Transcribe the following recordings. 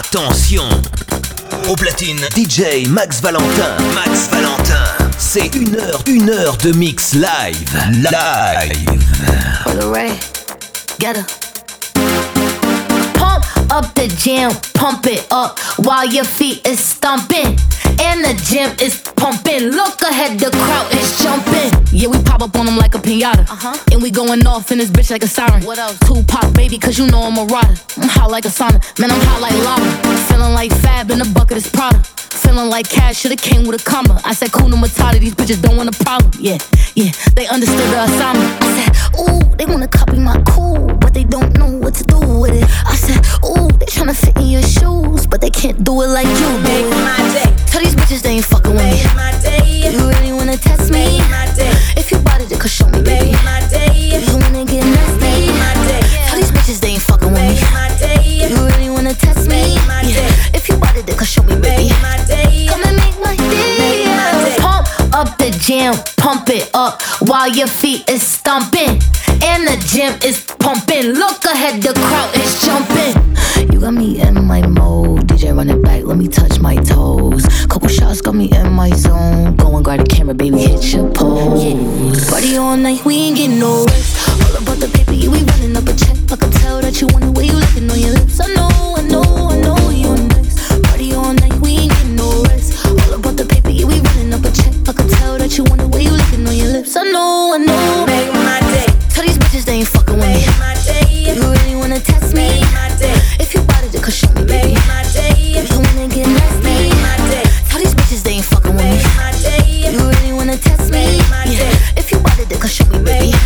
Attention Au platine, DJ Max Valentin. Max Valentin. C'est une heure, une heure de mix live. Live. Get her. Pump up the jam, pump it up while your feet is stomping. And the gym is pumping. Look ahead, the crowd is jumping. Yeah, we pop up on them like a pinata. Uh-huh. And we going off in this bitch like a siren. What else? Tupac, baby, cause you know I'm a rider. I'm hot like a sauna. Man, I'm hot like lava. Feeling like Fab in a bucket is Prada. Feeling like cash should've came with a comma. I said, Kuna Matata, these bitches don't want a problem. Yeah, yeah, they understood the assignment. I said, ooh, they wanna copy my cool, but they don't know what to do with it. I said, ooh, they tryna fit in your shoes, but they can't do it like you do Make my day. Tell these bitches they ain't fucking with me. Make my day. You really wanna test me? Make my day. If you bought it, then show me, baby. Make. You wanna get nasty? Make my day. Tell these bitches they ain't fucking with me. Make my day. You really wanna test me? Make my day. If you bought it, then show me, baby. Make my day. Come and make my day. Make my day. Pump up the jam, pump it up while your feet is stomping. And the gym is pumping. Look ahead, the crowd is jumping. You got me in my mode. DJ run it back, let me touch my toes. Couple shots got me in my zone. Go and grab the camera, baby, hit your pose. Party all night, we ain't getting no rest. All about the paper, yeah, we running up a check. I can tell that you want the way you looking on your lips. I know, I know, I know you want the way you looking on your lips. I know, I know. Make my day. Tell these bitches they ain't fucking with me. Make my day. You really wanna test me? Make my day. If you bought it, then could show me, baby. Make my day. You wanna get nasty? Make my day. Tell these bitches they ain't fucking with me. Make my day. You really wanna test me? Make my day. If you bought it, then could show me, baby.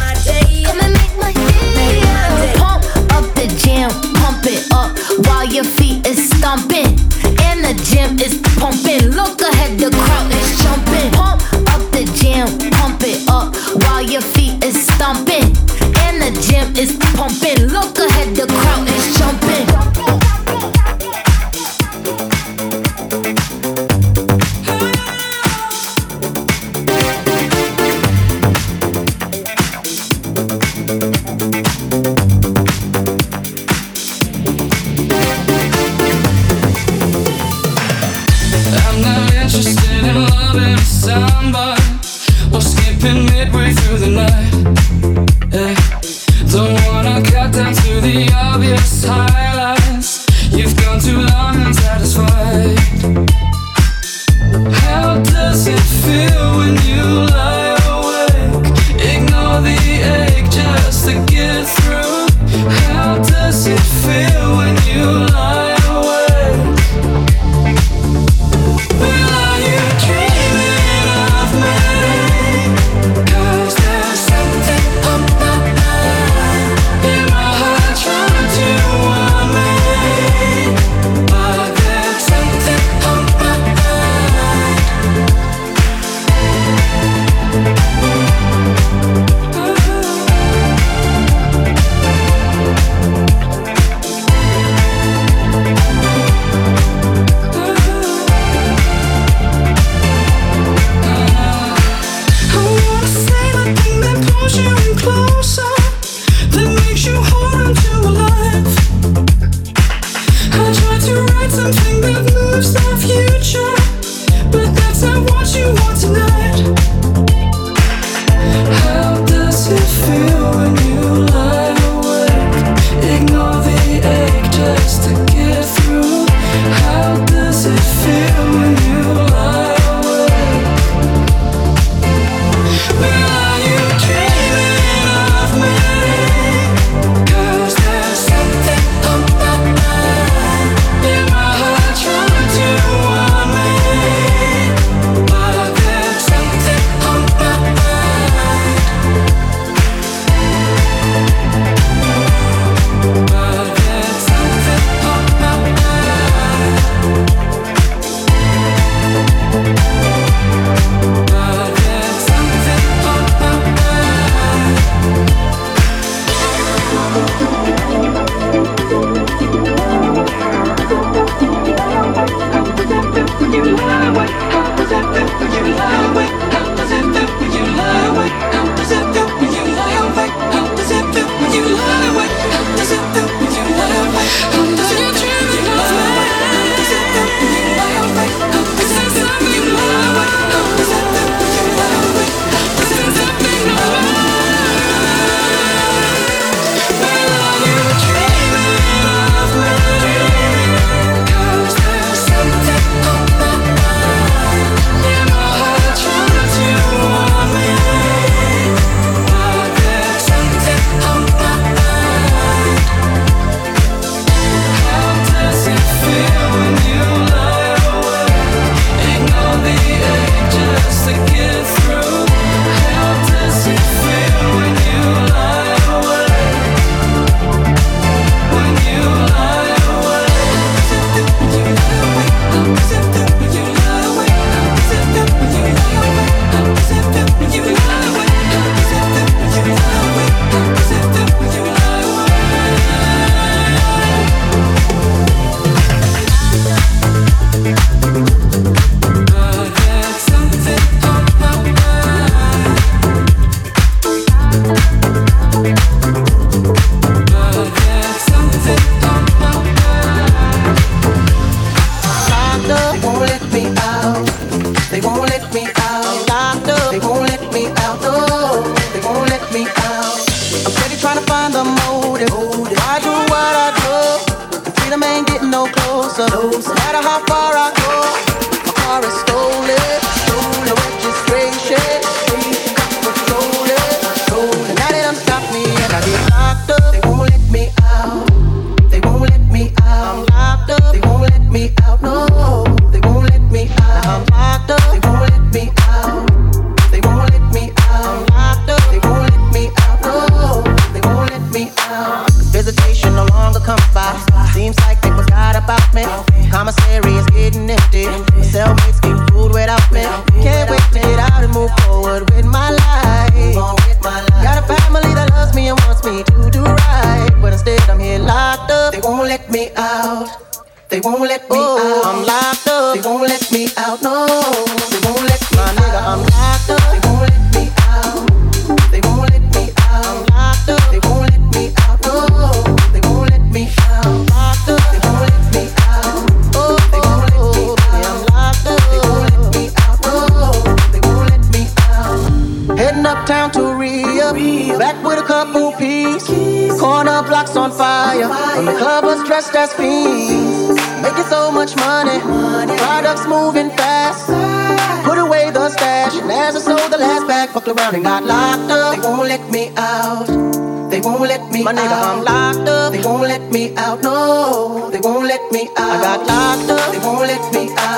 me out, no, they won't let me out. I got locked up, they won't let me out.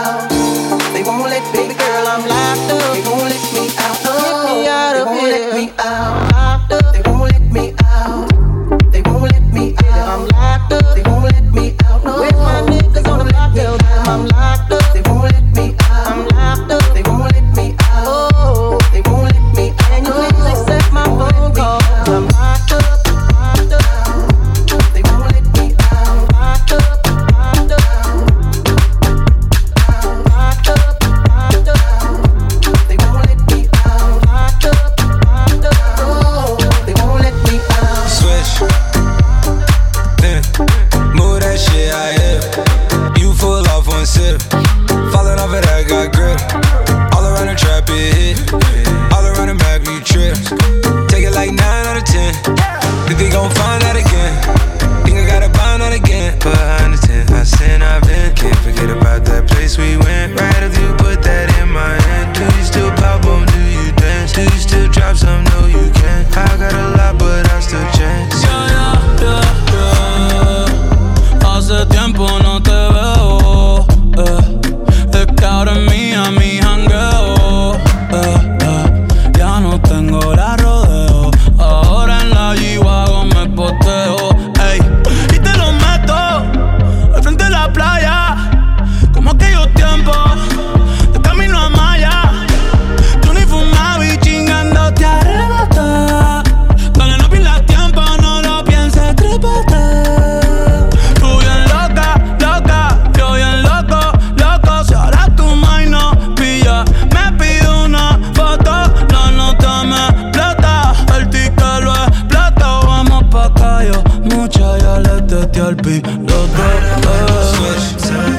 be los dos.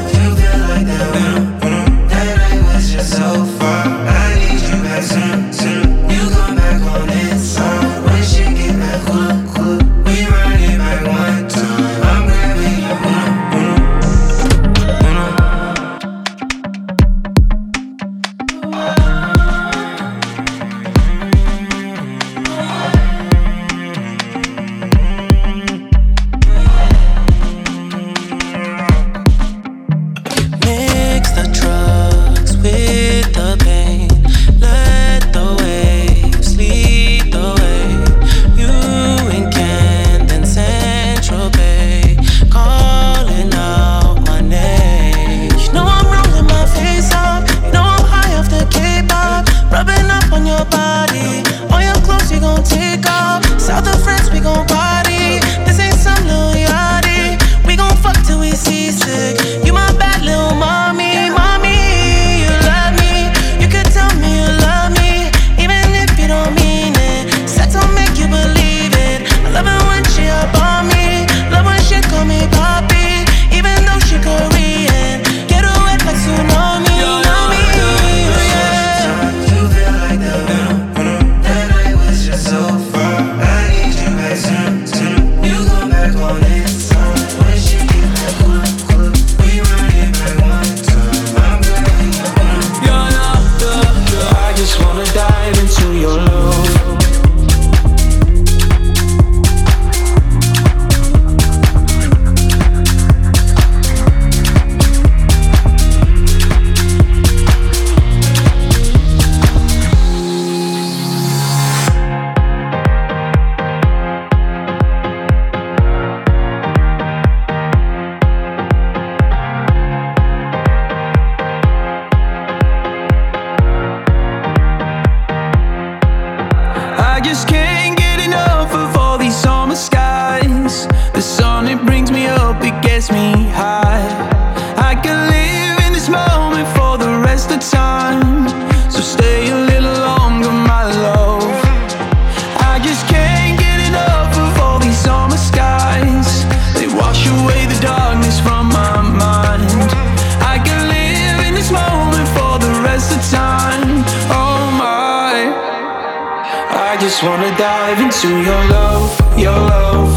into your love, your love.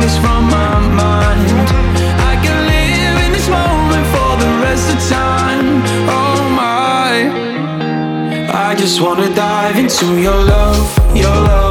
this from my mind. I can live in this moment for the rest of time. Oh my. I just wanna dive into your love, your love.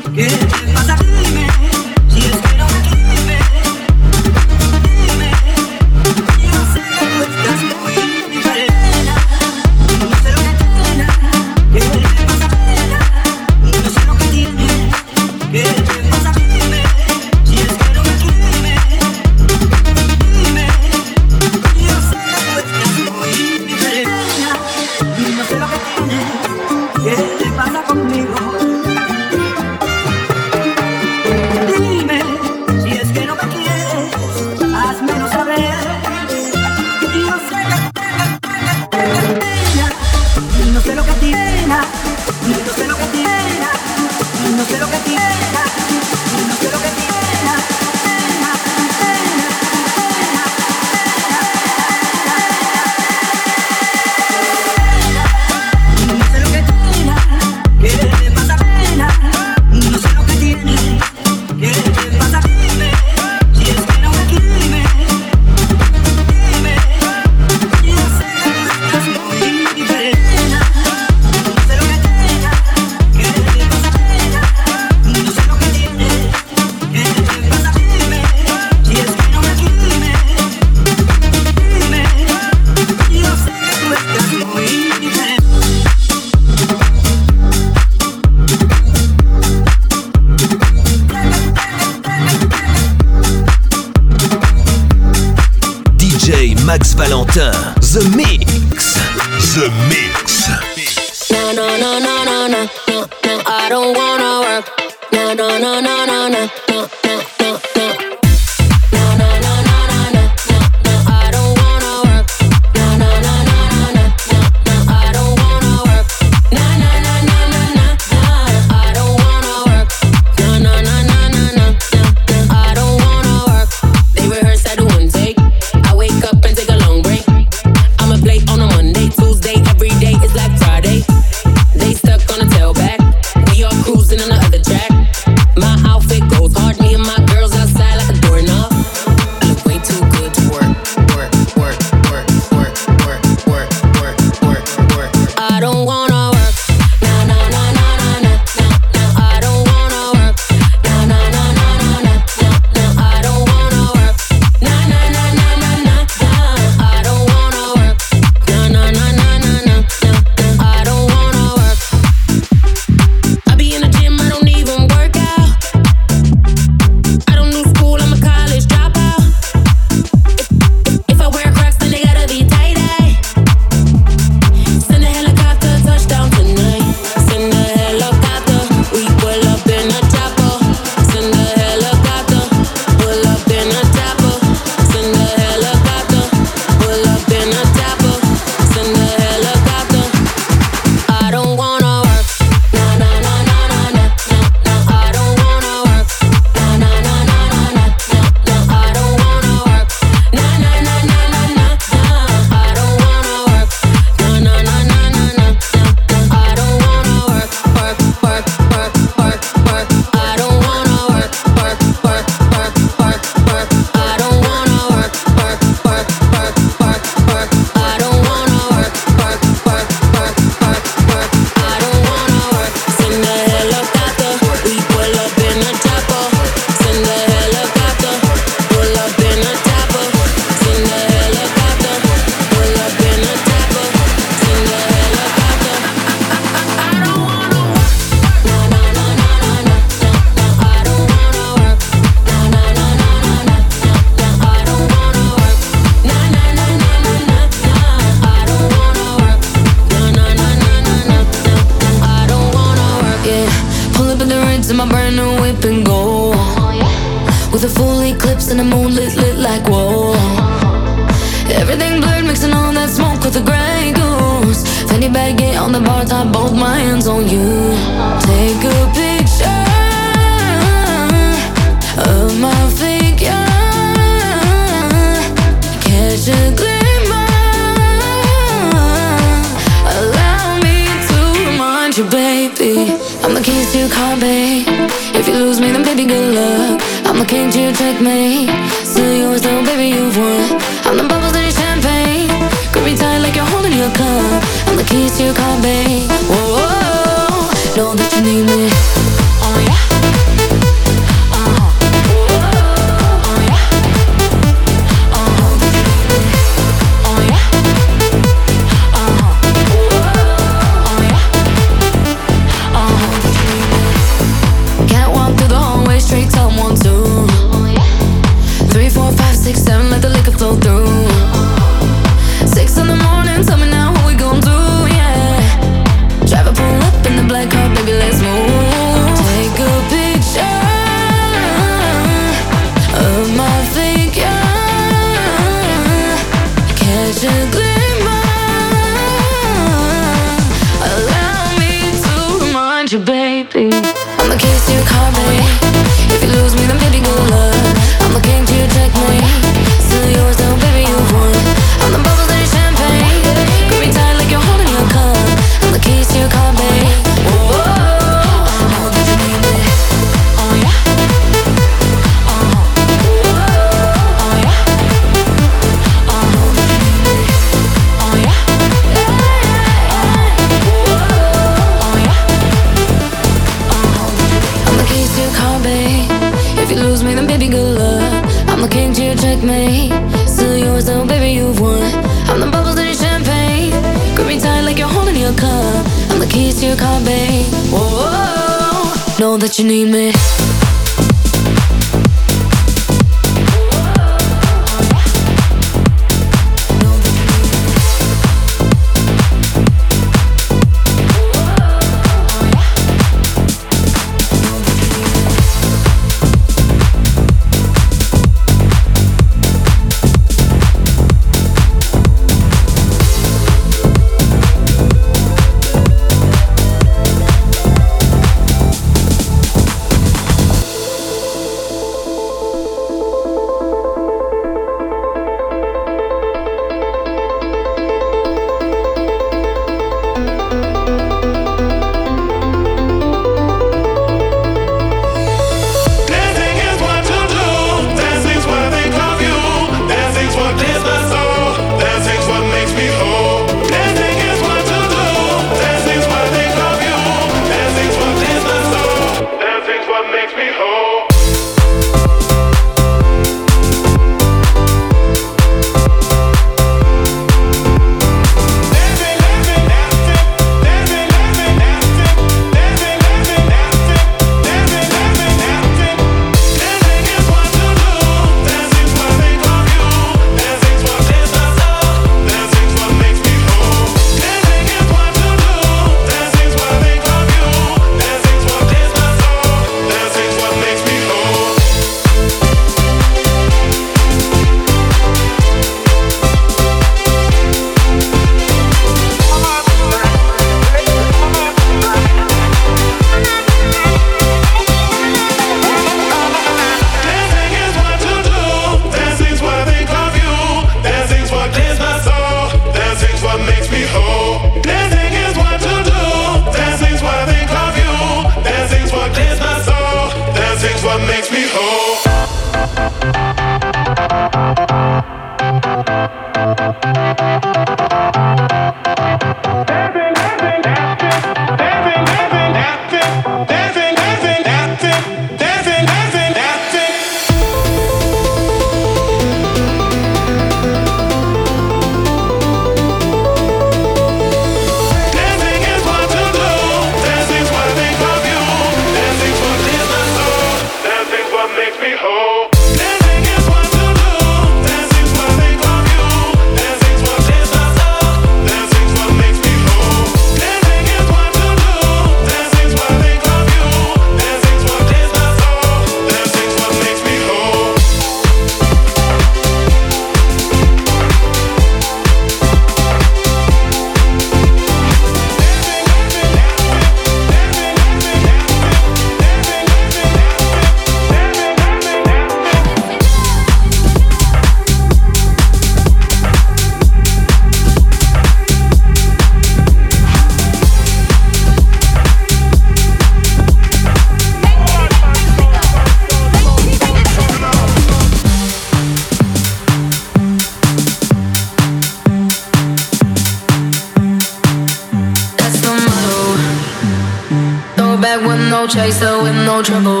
Trouble.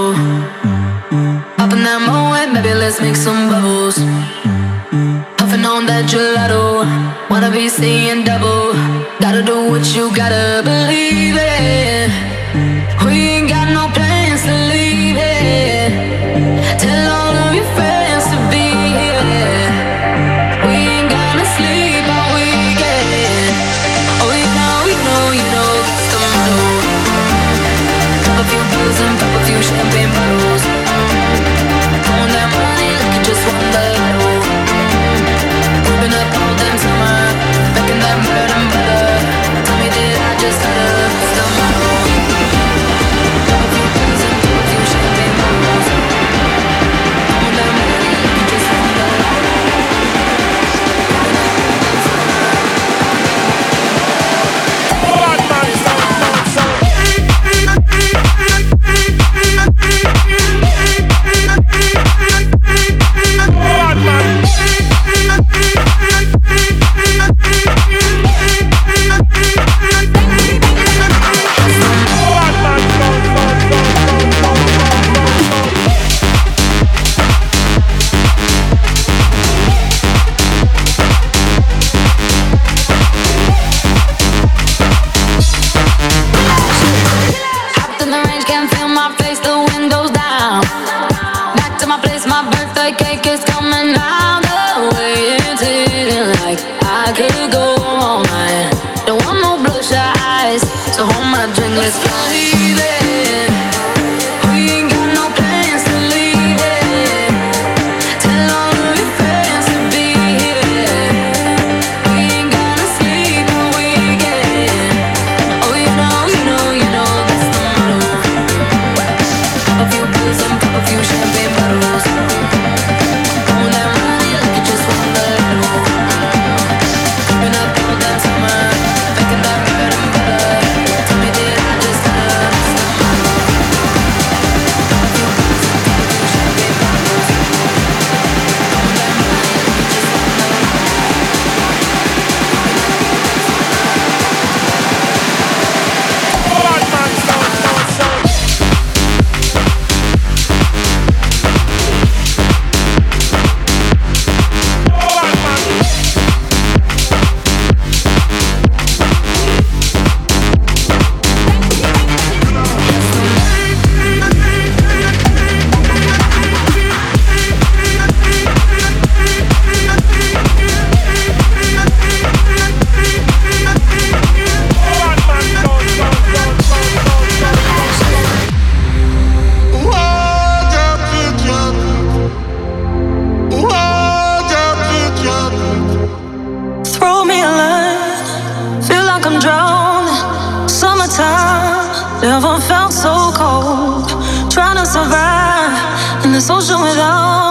Never felt so cold, trying to survive in the ocean without.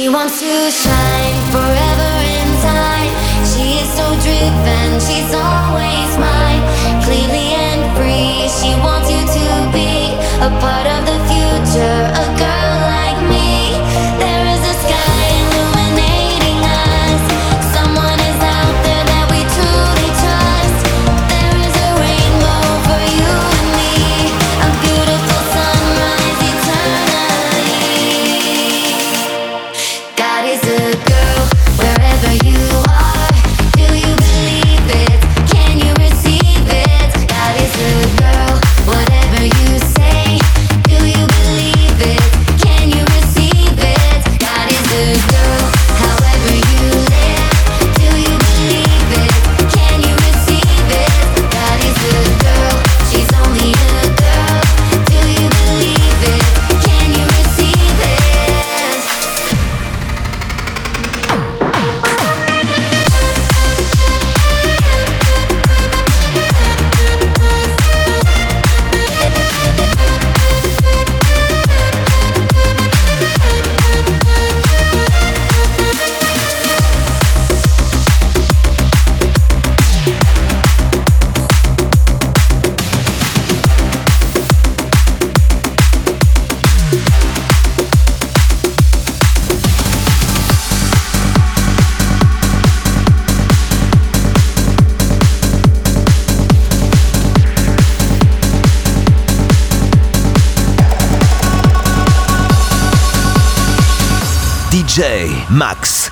She wants to shine forever inside. She is so driven, she's always mine. Clearly and free, she wants you to be a part of.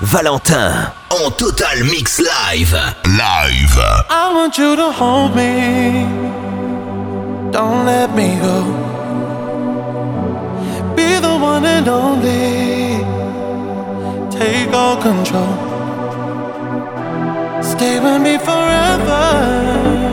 Valentin en total mix live. Live. I want you to hold me. Don't let me go. Be the one and only. Take all control. Stay with me forever.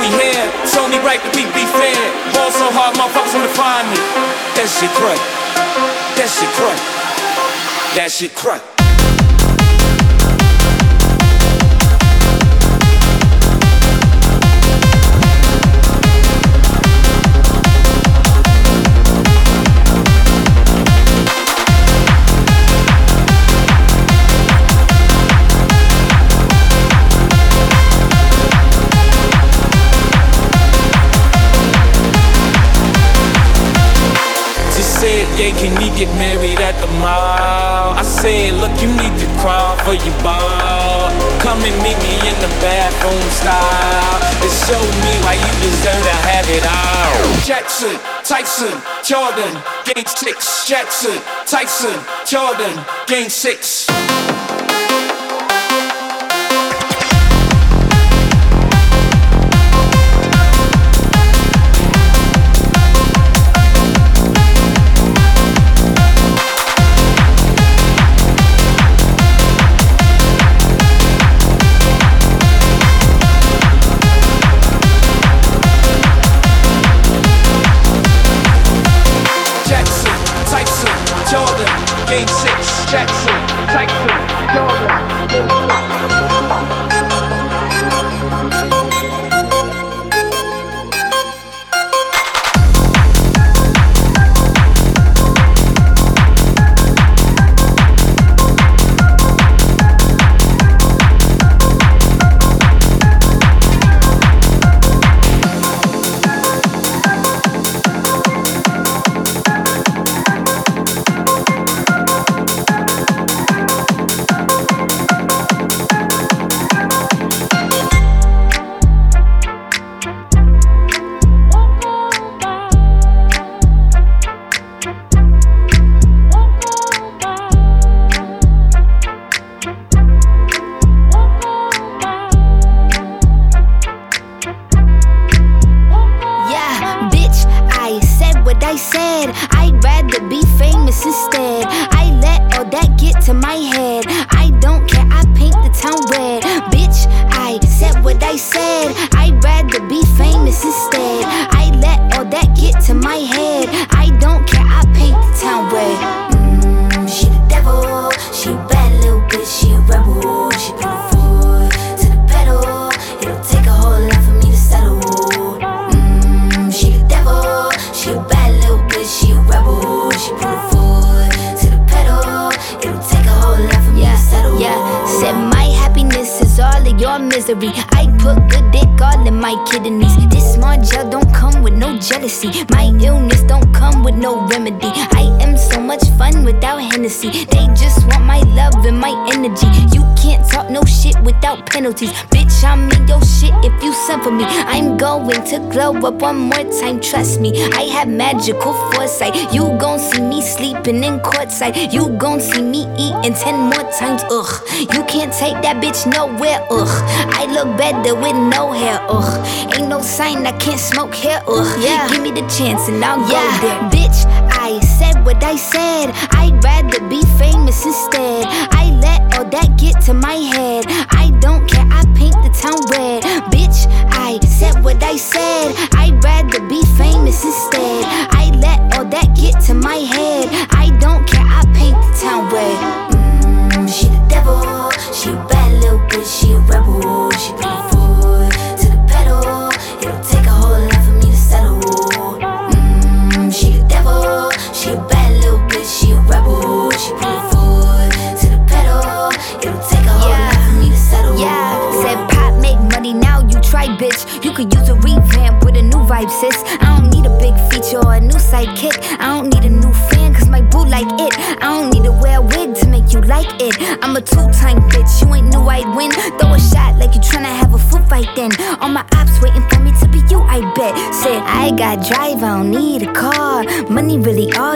we here. It's only right to be, be fair. Ball so hard, my folks wanna find me. That shit crack. That shit crack. That shit crack. yeah, can we get married at the mall? I said, look, you need to crawl for your ball. Come and meet me in the bathroom style. And show me why you deserve to have it all. Jackson, Tyson, Jordan, game six. Jackson, Tyson, Jordan, game six. to glow up one more time. Trust me, I have magical foresight. You gon' see me sleeping in courtside. You gon' see me eating ten more times. Ugh, you can't take that bitch nowhere. Ugh, I look better with no hair. Ugh, ain't no sign I can't smoke hair. Ugh, yeah. give me the chance and I'll yeah. go there. Bitch, I said what I said. I'd rather be famous instead. I let all that get to my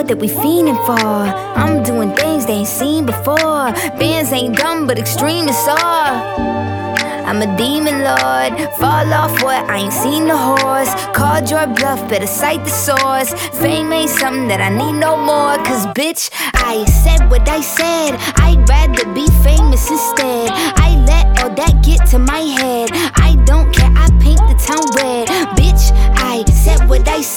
that we fiending for. I'm doing things they ain't seen before. Bands ain't dumb, but extreme is all. I'm a demon lord. Fall off what? I ain't seen the horse. Called your bluff, better cite the source. Fame ain't something that I need no more. Cause bitch, I said what I said. I'd rather be famous instead. I let all that get to my head. I don't care, I paint the town red. Bitch, I said what I said.